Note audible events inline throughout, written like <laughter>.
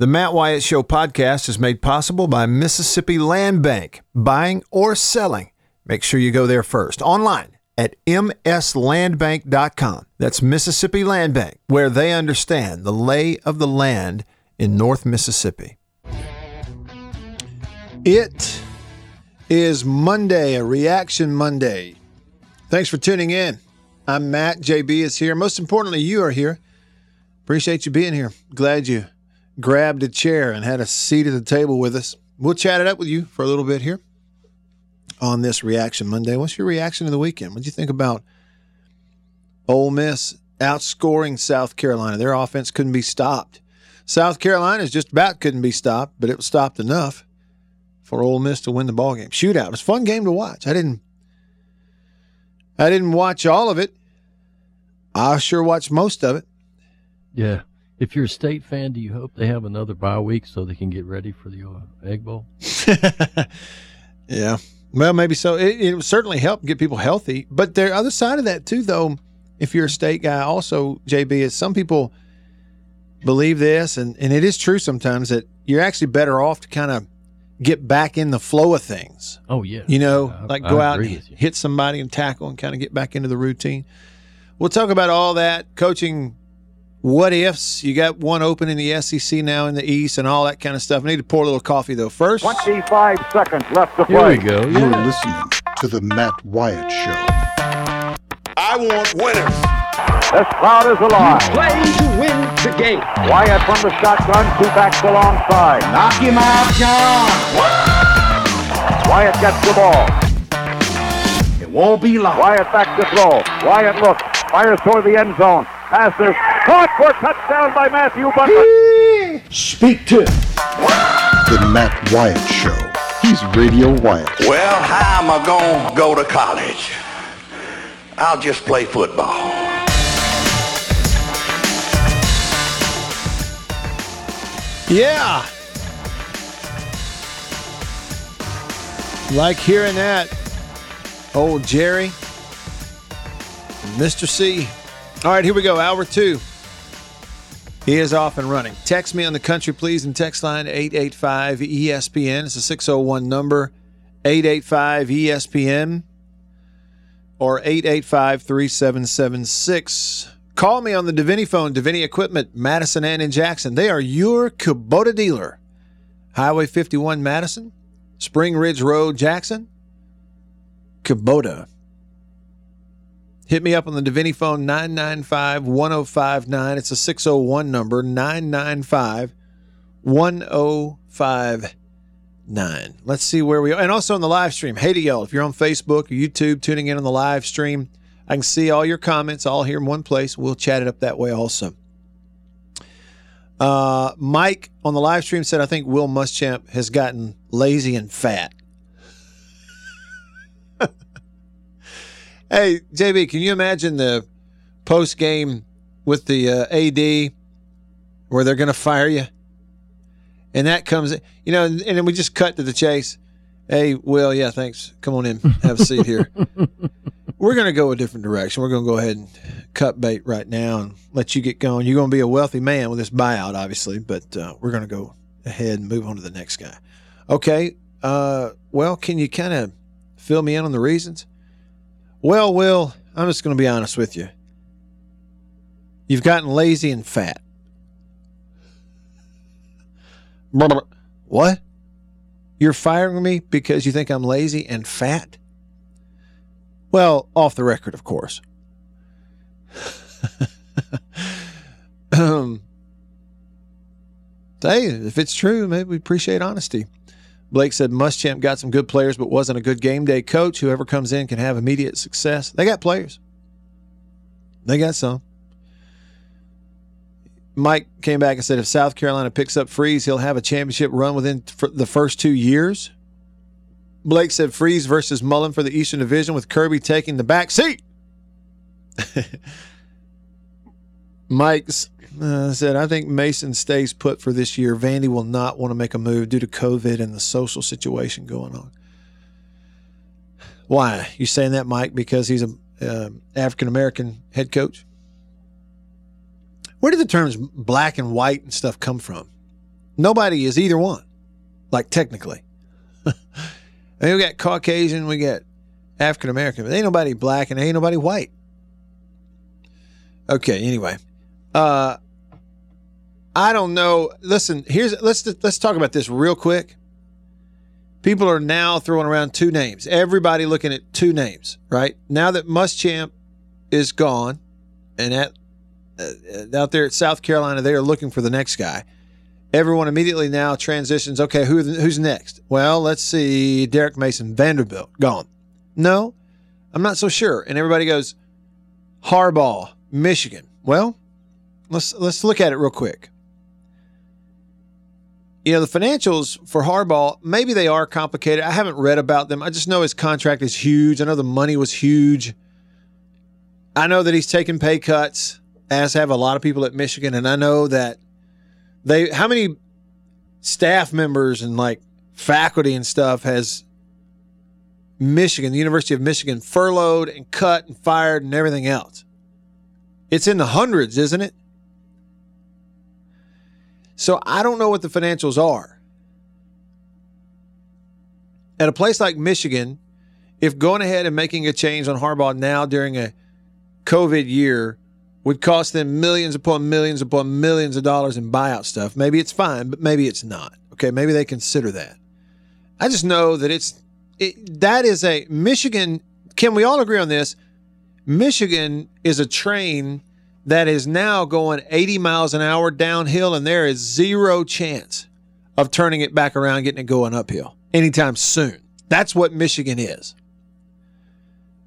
The Matt Wyatt Show podcast is made possible by Mississippi Land Bank. Buying or selling, make sure you go there first. Online at mslandbank.com. That's Mississippi Land Bank, where they understand the lay of the land in North Mississippi. It is Monday, a reaction Monday. Thanks for tuning in. I'm Matt. JB is here. Most importantly, you are here. Appreciate you being here. Glad you grabbed a chair and had a seat at the table with us. We'll chat it up with you for a little bit here on this Reaction Monday. What's your reaction to the weekend? What do you think about Ole Miss outscoring South Carolina? Their offense couldn't be stopped. South Carolina's just about couldn't be stopped, but it was stopped enough for Ole Miss to win the ball game. Shootout. It was a fun game to watch. I didn't I didn't watch all of it. I sure watched most of it. Yeah. If you're a state fan, do you hope they have another bye week so they can get ready for the uh, Egg Bowl? <laughs> yeah. Well, maybe so. It, it certainly help get people healthy. But the other side of that, too, though, if you're a state guy, also, JB, is some people believe this, and, and it is true sometimes that you're actually better off to kind of get back in the flow of things. Oh, yeah. You know, I- like I go out and hit somebody and tackle and kind of get back into the routine. We'll talk about all that, coaching what ifs. You got one open in the SEC now in the East and all that kind of stuff. I need to pour a little coffee, though. First, 25 seconds left to play. Here we go. You're Yeah. listening to the Matt Wyatt Show. I want winners. This crowd is alive. play to win the game. Wyatt from the shotgun, two backs alongside. Knock him out, John. Wyatt gets the ball. It won't be long. Wyatt back to throw. Wyatt looks, fires toward the end zone. Passes, caught for touchdown by Matthew Butler. Speak to. The Matt Wyatt Show. He's Radio Wyatt. Well, how am I going to go to college? I'll just play football. Yeah. Like hearing that. Old Jerry. Mr. C. All right, here we go. Hour two. He is off and running. Text me on the country, please, and text line 885 ESPN. It's a 601 number, 885 ESPN or 885 3776. Call me on the Davini phone, Davini Equipment, Madison and in Jackson. They are your Kubota dealer. Highway 51 Madison, Spring Ridge Road Jackson, Kubota. Hit me up on the Davini phone 995 1059. It's a 601 number 995 1059. Let's see where we are. And also on the live stream. Hey to y'all, if you're on Facebook or YouTube tuning in on the live stream, I can see all your comments all here in one place. We'll chat it up that way also. Uh, Mike on the live stream said, I think Will Muschamp has gotten lazy and fat. Hey, JB, can you imagine the post game with the uh, AD where they're going to fire you? And that comes, you know, and then we just cut to the chase. Hey, Will, yeah, thanks. Come on in. Have a seat here. <laughs> We're going to go a different direction. We're going to go ahead and cut bait right now and let you get going. You're going to be a wealthy man with this buyout, obviously, but uh, we're going to go ahead and move on to the next guy. Okay. Uh, well, can you kind of fill me in on the reasons? Well, Will, I'm just going to be honest with you. You've gotten lazy and fat. What? You're firing me because you think I'm lazy and fat? Well, off the record, of course. um, <laughs> hey, if it's true, maybe we appreciate honesty. Blake said Muschamp got some good players, but wasn't a good game day coach. Whoever comes in can have immediate success. They got players. They got some. Mike came back and said if South Carolina picks up Freeze, he'll have a championship run within the first two years. Blake said Freeze versus Mullen for the Eastern Division with Kirby taking the back seat. <laughs> Mike uh, said, I think Mason stays put for this year. Vandy will not want to make a move due to COVID and the social situation going on. Why? You saying that, Mike, because he's a uh, African American head coach? Where did the terms black and white and stuff come from? Nobody is either one, like technically. I mean, we got Caucasian, we got African American, but ain't nobody black and ain't nobody white. Okay, anyway. Uh I don't know. Listen, here's let's let's talk about this real quick. People are now throwing around two names. Everybody looking at two names, right? Now that Muschamp is gone and at uh, out there at South Carolina they are looking for the next guy. Everyone immediately now transitions, okay, who who's next? Well, let's see, Derek Mason, Vanderbilt, gone. No, I'm not so sure. And everybody goes, Harbaugh, Michigan. Well, let's let's look at it real quick. You know, the financials for Harbaugh, maybe they are complicated. I haven't read about them. I just know his contract is huge. I know the money was huge. I know that he's taken pay cuts, as have a lot of people at Michigan, and I know that they how many staff members and like faculty and stuff has Michigan, the University of Michigan, furloughed and cut and fired and everything else. It's in the hundreds, isn't it? So I don't know what the financials are. At a place like Michigan, if going ahead and making a change on Harbaugh now during a COVID year would cost them millions upon millions upon millions of dollars in buyout stuff, maybe it's fine, but maybe it's not. Okay, maybe they consider that. I just know that it's it, that is a Michigan. Can we all agree on this? Michigan is a train that is now going 80 miles an hour downhill, and there is zero chance of turning it back around, getting it going uphill anytime soon. That's what Michigan is.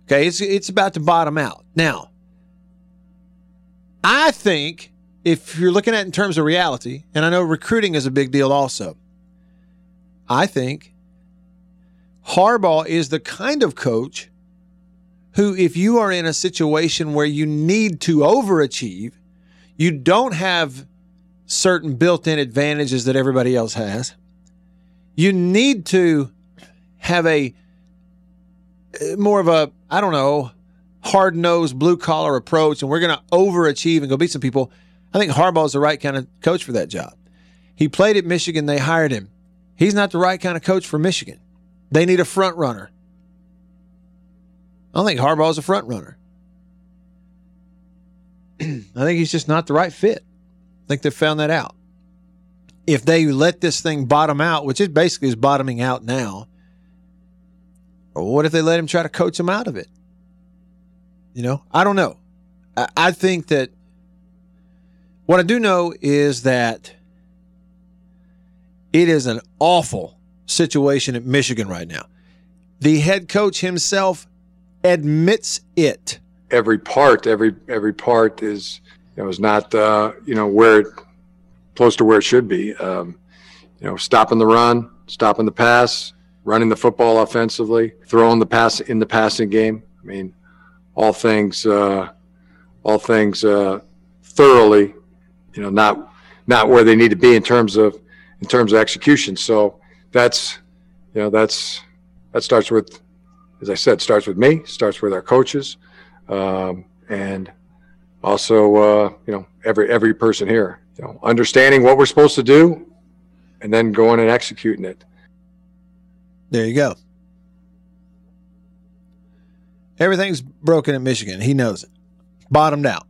Okay, it's it's about to bottom out. Now, I think if you're looking at it in terms of reality, and I know recruiting is a big deal also, I think Harbaugh is the kind of coach who, if you are in a situation where you need to overachieve, you don't have certain built in advantages that everybody else has. You need to have a uh, more of a, I don't know, hard nosed, blue collar approach, and we're going to overachieve and go beat some people. I think Harbaugh is the right kind of coach for that job. He played at Michigan, they hired him. He's not the right kind of coach for Michigan. They need a front runner. I don't think Harbaugh's a front runner. <clears throat> I think he's just not the right fit. I think they've found that out. If they let this thing bottom out, which it basically is bottoming out now, what if they let him try to coach him out of it? You know, I don't know. I, I think that what I do know is that it is an awful situation at Michigan right now. The head coach himself admits it. Every part, every every part is you know is not uh, you know where it, close to where it should be. Um, you know, stopping the run, stopping the pass, running the football offensively, throwing the pass in the passing game. I mean, all things, uh, all things uh, thoroughly. You know, not not where they need to be in terms of in terms of execution. So that's you know that's that starts with as I said, starts with me, starts with our coaches, um, and also uh, you know every every person here. You know, understanding what we're supposed to do, and then going and executing it. There you go. Everything's broken in Michigan. He knows it. Bottomed out.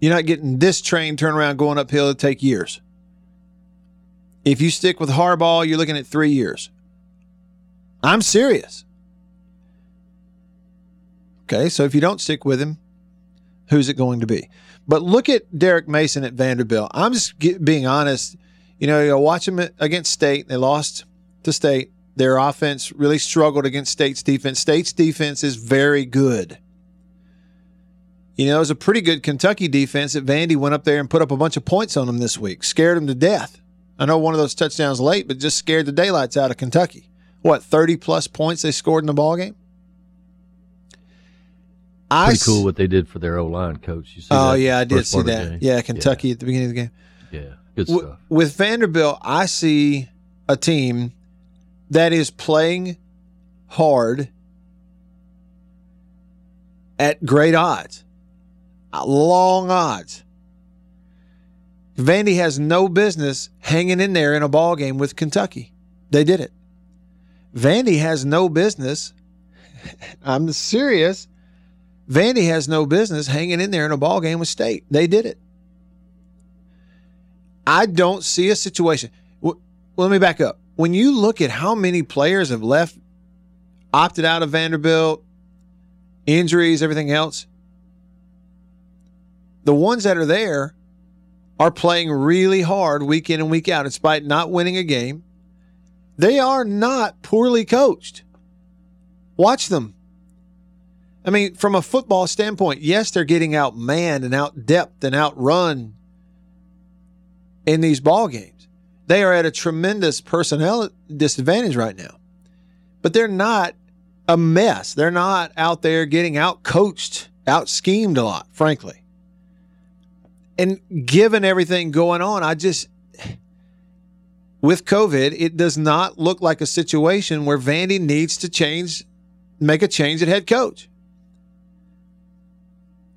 You're not getting this train turned around going uphill. It'll take years. If you stick with Harbaugh, you're looking at three years. I'm serious. Okay, so if you don't stick with him, who's it going to be? But look at Derek Mason at Vanderbilt. I'm just get, being honest. You know, you watch them against State. They lost to State. Their offense really struggled against State's defense. State's defense is very good. You know, it was a pretty good Kentucky defense that Vandy went up there and put up a bunch of points on them this week, scared them to death. I know one of those touchdowns late, but just scared the daylights out of Kentucky. What, 30 plus points they scored in the ball game? I Pretty cool what they did for their O line coach. You see oh yeah, I did see that. Yeah, Kentucky yeah. at the beginning of the game. Yeah, good stuff. With Vanderbilt, I see a team that is playing hard at great odds, uh, long odds. Vandy has no business hanging in there in a ball game with Kentucky. They did it. Vandy has no business. <laughs> I'm serious. Vandy has no business hanging in there in a ball game with State. They did it. I don't see a situation. Well, let me back up. When you look at how many players have left, opted out of Vanderbilt, injuries, everything else, the ones that are there are playing really hard week in and week out, in despite not winning a game. They are not poorly coached. Watch them. I mean, from a football standpoint, yes, they're getting outmanned and out depth and outrun in these ball games. They are at a tremendous personnel disadvantage right now. But they're not a mess. They're not out there getting out coached, out schemed a lot, frankly. And given everything going on, I just with COVID, it does not look like a situation where Vandy needs to change, make a change at head coach.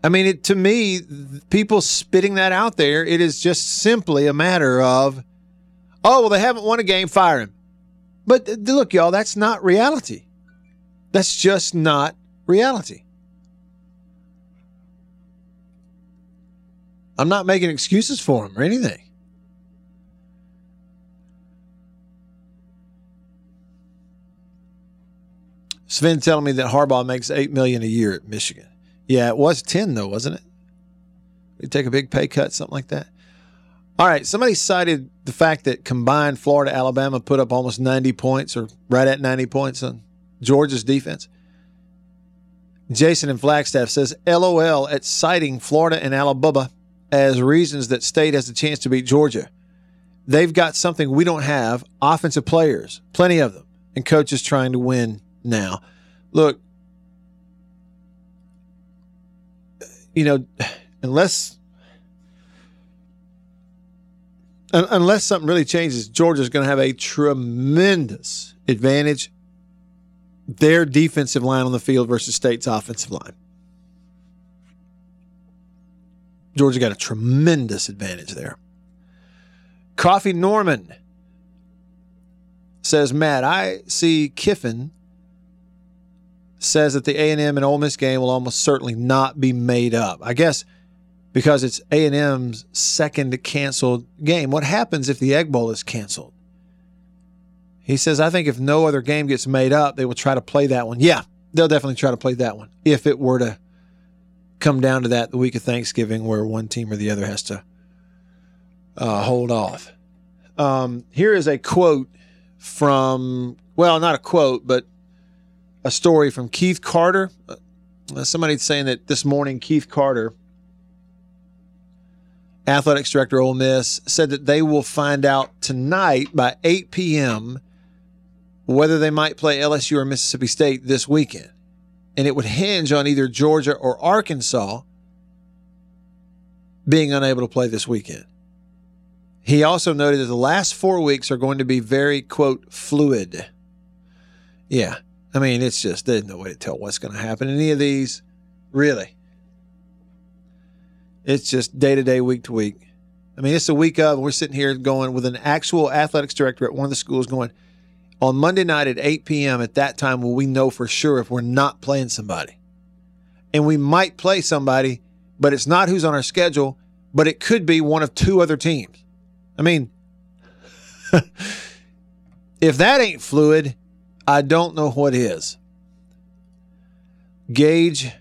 I mean, it, to me, people spitting that out there, it is just simply a matter of, oh, well, they haven't won a game, fire him. But look, y'all, that's not reality. That's just not reality. I'm not making excuses for him or anything. Sven telling me that Harbaugh makes eight million a year at Michigan. Yeah, it was ten though, wasn't it? We take a big pay cut, something like that. All right, somebody cited the fact that combined Florida Alabama put up almost 90 points or right at 90 points on Georgia's defense. Jason in Flagstaff says, LOL at citing Florida and Alabama as reasons that state has a chance to beat Georgia. They've got something we don't have offensive players, plenty of them, and coaches trying to win now. Look, you know, unless unless something really changes, Georgia's going to have a tremendous advantage. Their defensive line on the field versus State's offensive line. Georgia got a tremendous advantage there. Coffee Norman says, Matt, I see Kiffin says that the A&M and Ole Miss game will almost certainly not be made up. I guess because it's A&M's second canceled game. What happens if the Egg Bowl is canceled? He says, I think if no other game gets made up, they will try to play that one. Yeah, they'll definitely try to play that one if it were to come down to that the week of Thanksgiving where one team or the other has to uh, hold off. Um, here is a quote from, well, not a quote, but a story from Keith Carter. Uh, somebody's saying that this morning, Keith Carter, athletics director Ole Miss, said that they will find out tonight by 8 p.m. whether they might play LSU or Mississippi State this weekend and it would hinge on either Georgia or Arkansas being unable to play this weekend. He also noted that the last four weeks are going to be very, quote, fluid. Yeah. I mean, it's just, there's no way to tell what's going to happen in any of these, really. It's just day to day, week to week. I mean, it's a week of, we're sitting here going with an actual athletics director at one of the schools going, on Monday night at 8 p.m. At that time, will we know for sure if we're not playing somebody? And we might play somebody, but it's not who's on our schedule, but it could be one of two other teams. I mean, <laughs> if that ain't fluid, I don't know what is. Gage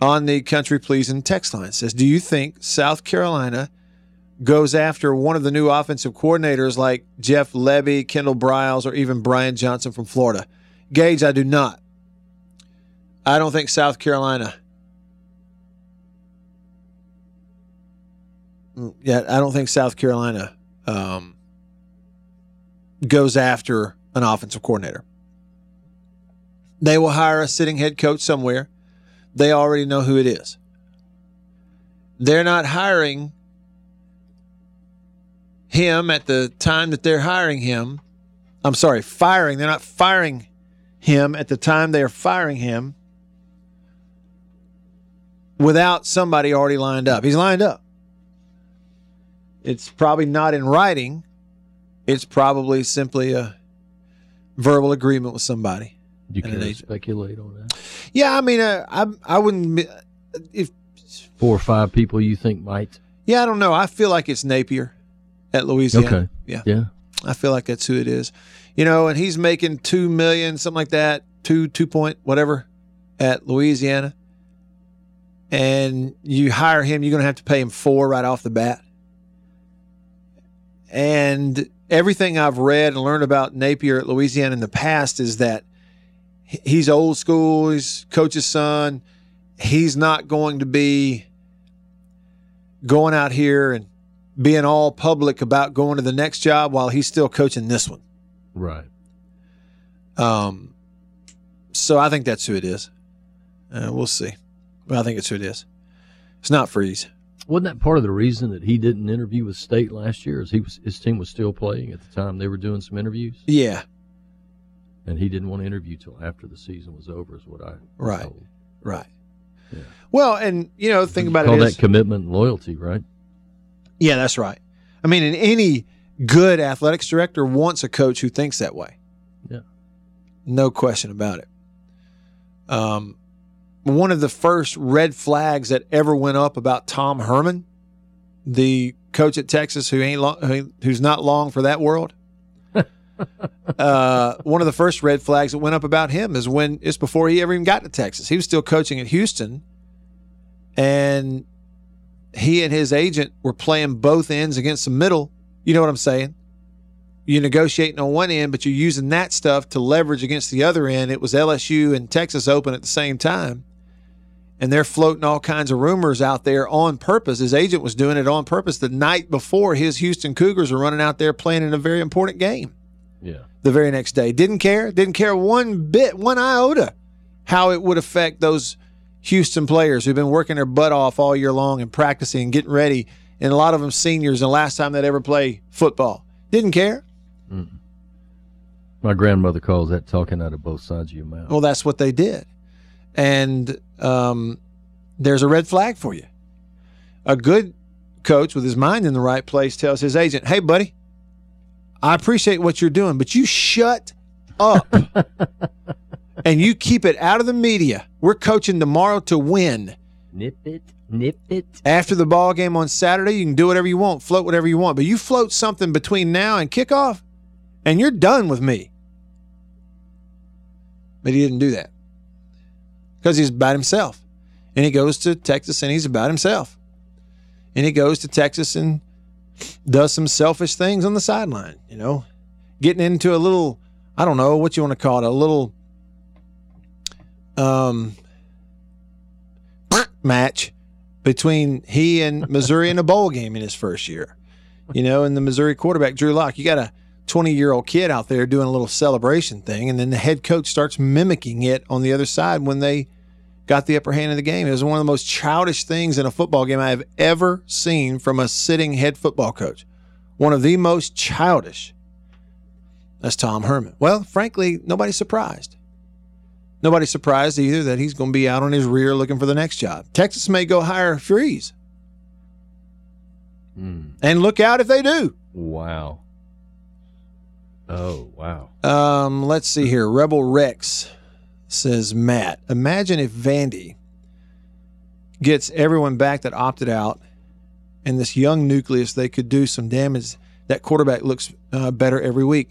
on the country pleasing text line says, Do you think South Carolina goes after one of the new offensive coordinators like Jeff Lebby, Kendall Briles, or even Brian Johnson from Florida. Gage, I do not. I don't think South Carolina. Mm, yeah, I don't think South Carolina um, goes after an offensive coordinator. They will hire a sitting head coach somewhere. They already know who it is. They're not hiring him at the time that they're hiring him. I'm sorry, firing. They're not firing him at the time they are firing him without somebody already lined up. He's lined up. It's probably not in writing. It's probably simply a verbal agreement with somebody. You can speculate on that. Yeah, I mean, uh, I I wouldn't. If Four or five people you think might. yeah, I don't know. I feel like it's Napier at Louisiana. Okay. Yeah, Yeah. I feel like that's who it is. You know, and he's making two million, something like that, two two point whatever, at Louisiana. And you hire him, you're going to have to pay him four right off the bat. And everything I've read and learned about Napier at Louisiana in the past is that he's old school. He's coach's son. He's not going to be going out here and being all public about going to the next job while he's still coaching this one. Right. Um, so I think that's who it is. Uh, we'll see, but I think it's who it is. It's not Freeze. Wasn't that part of the reason that he didn't interview with State last year? Is he was his team was still playing at the time they were doing some interviews, Yeah, and he didn't want to interview till after the season was over. Is what I Right. told. right. Yeah. Well, and you know, think You about call it. that Is, commitment and loyalty, right? yeah, that's right. I mean, and any good athletics director wants a coach who thinks that way. Yeah. No question about it. Um, one of the first red flags that ever went up about Tom Herman, the coach at Texas who ain't long, who, who's not long for that world. <laughs> uh, one of the first red flags that went up about him is when it's before he ever even got to Texas. He was still coaching at Houston, and he and his agent were playing both ends against the middle. You know what I'm saying? You're negotiating on one end, but you're using that stuff to leverage against the other end. It was LSU and Texas Open at the same time. And they're floating all kinds of rumors out there on purpose. His agent was doing it on purpose the night before his Houston Cougars were running out there playing in a very important game Yeah. the very next day. Didn't care. Didn't care one bit, one iota, how it would affect those Houston players who've been working their butt off all year long and practicing and getting ready. And a lot of them seniors, and the last time they'd ever play football. Didn't care. Mm. My grandmother calls that talking out of both sides of your mouth. Well, that's what they did. And um, there's a red flag for you. A good coach with his mind in the right place tells his agent, hey, buddy, I appreciate what you're doing, but you shut up <laughs> and you keep it out of the media. We're coaching tomorrow to win. Nip it, nip it. After the ball game on Saturday, you can do whatever you want, float whatever you want, but you float something between now and kickoff, and you're done with me. But he didn't do that because he's about himself. And he goes to Texas and he's about himself. And he goes to Texas and does some selfish things on the sideline, you know, getting into a little, I don't know what you want to call it, a little um, <clears throat> match between he and Missouri in a bowl game in his first year. You know, and the Missouri quarterback, Drew Lock, you got a 20 year old kid out there doing a little celebration thing, and then the head coach starts mimicking it on the other side when they got the upper hand of the game. It was one of the most childish things in a football game I have ever seen from a sitting head football coach. One of the most childish. That's Tom Herman. Well, frankly, nobody's surprised. Nobody's surprised either that he's going to be out on his rear looking for the next job. Texas may go hire Freeze. Mm. And look out if they do. Wow. Oh wow. Um, let's see here. Rebel Rex says Matt. Imagine if Vandy gets everyone back that opted out, and this young nucleus they could do some damage. That quarterback looks uh, better every week.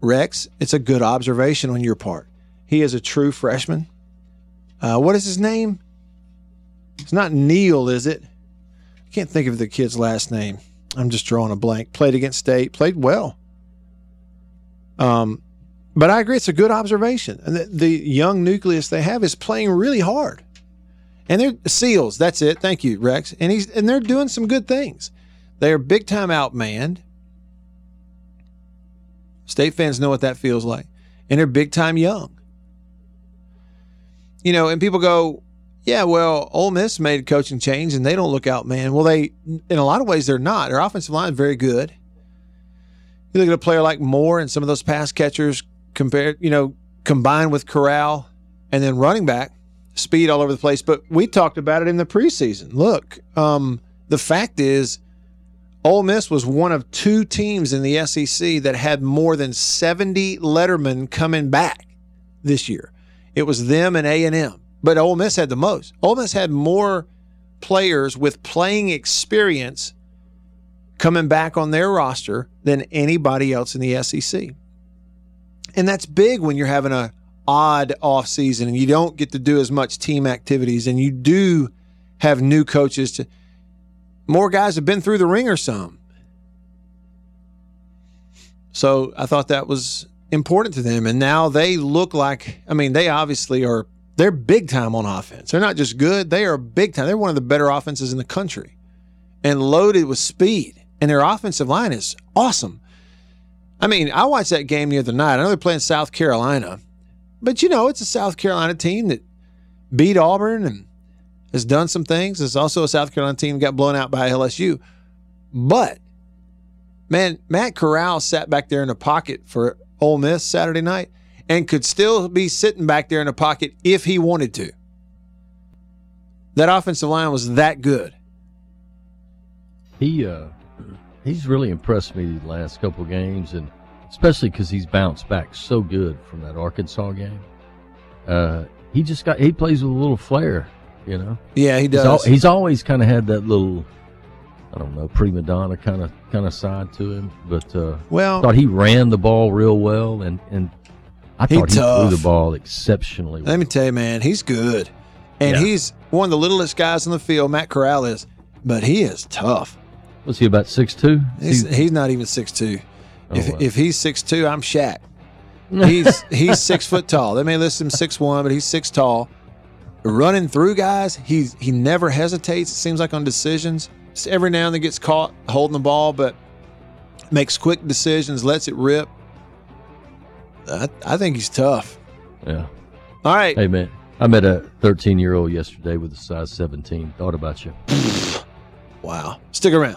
Rex, it's a good observation on your part. He is a true freshman. Uh, what is his name? It's not Neil, is it? I can't think of the kid's last name. I'm just drawing a blank. Played against State, played well. Um, but I agree, it's a good observation. And the, the young nucleus they have is playing really hard, and they're seals. That's it. Thank you, Rex. And he's and they're doing some good things. They are big time outmanned. State fans know what that feels like, and they're big time young. You know, and people go, "Yeah, well, Ole Miss made a coaching change, and they don't look out, man." Well, they, in a lot of ways, they're not. Their offensive line is very good. You look at a player like Moore and some of those pass catchers compared, you know, combined with Corral and then running back, speed all over the place. But we talked about it in the preseason. Look, um, the fact is, Ole Miss was one of two teams in the SEC that had more than 70 lettermen coming back this year. It was them and A&M, but Ole Miss had the most. Ole Miss had more players with playing experience coming back on their roster than anybody else in the SEC. And that's big when you're having a odd off season and you don't get to do as much team activities and you do have new coaches to more guys have been through the ringer some. So I thought that was important to them. And now they look like, I mean, they obviously are, they're big time on offense. They're not just good, they are big time. They're one of the better offenses in the country and loaded with speed. And their offensive line is awesome. I mean, I watched that game the other night. I know they're playing South Carolina, but you know, it's a South Carolina team that beat Auburn and has done some things. It's also a South Carolina team that got blown out by LSU. But man, Matt Corral sat back there in the pocket for Ole Miss Saturday night and could still be sitting back there in the pocket if he wanted to. That offensive line was that good. He uh, he's really impressed me the last couple games, and especially because he's bounced back so good from that Arkansas game. Uh, he just got he plays with a little flair, you know. Yeah, he He's, does. al- he's always kind of had that little, I don't know, prima donna kind of kind of side to him. But uh, well, thought he ran the ball real well, and and I He thought he tough. threw the ball exceptionally well. Let me tell you, man, he's good. And Yeah. he's one of the littlest guys on the field, Matt Corral is, but he is tough. Was he about six two? He's, he's not even six two. Oh, wow. if he's six two, I'm Shaq. <laughs> He's he's six foot tall. They may list him six one, but he's six tall. Running through guys, he's he never hesitates. It seems like on decisions. Just every now and then gets caught holding the ball, but makes quick decisions, lets it rip. I, I think he's tough. yeah. All right, Hey man, I met a 13 year old yesterday with a size 17. Thought about you. wow. Stick around.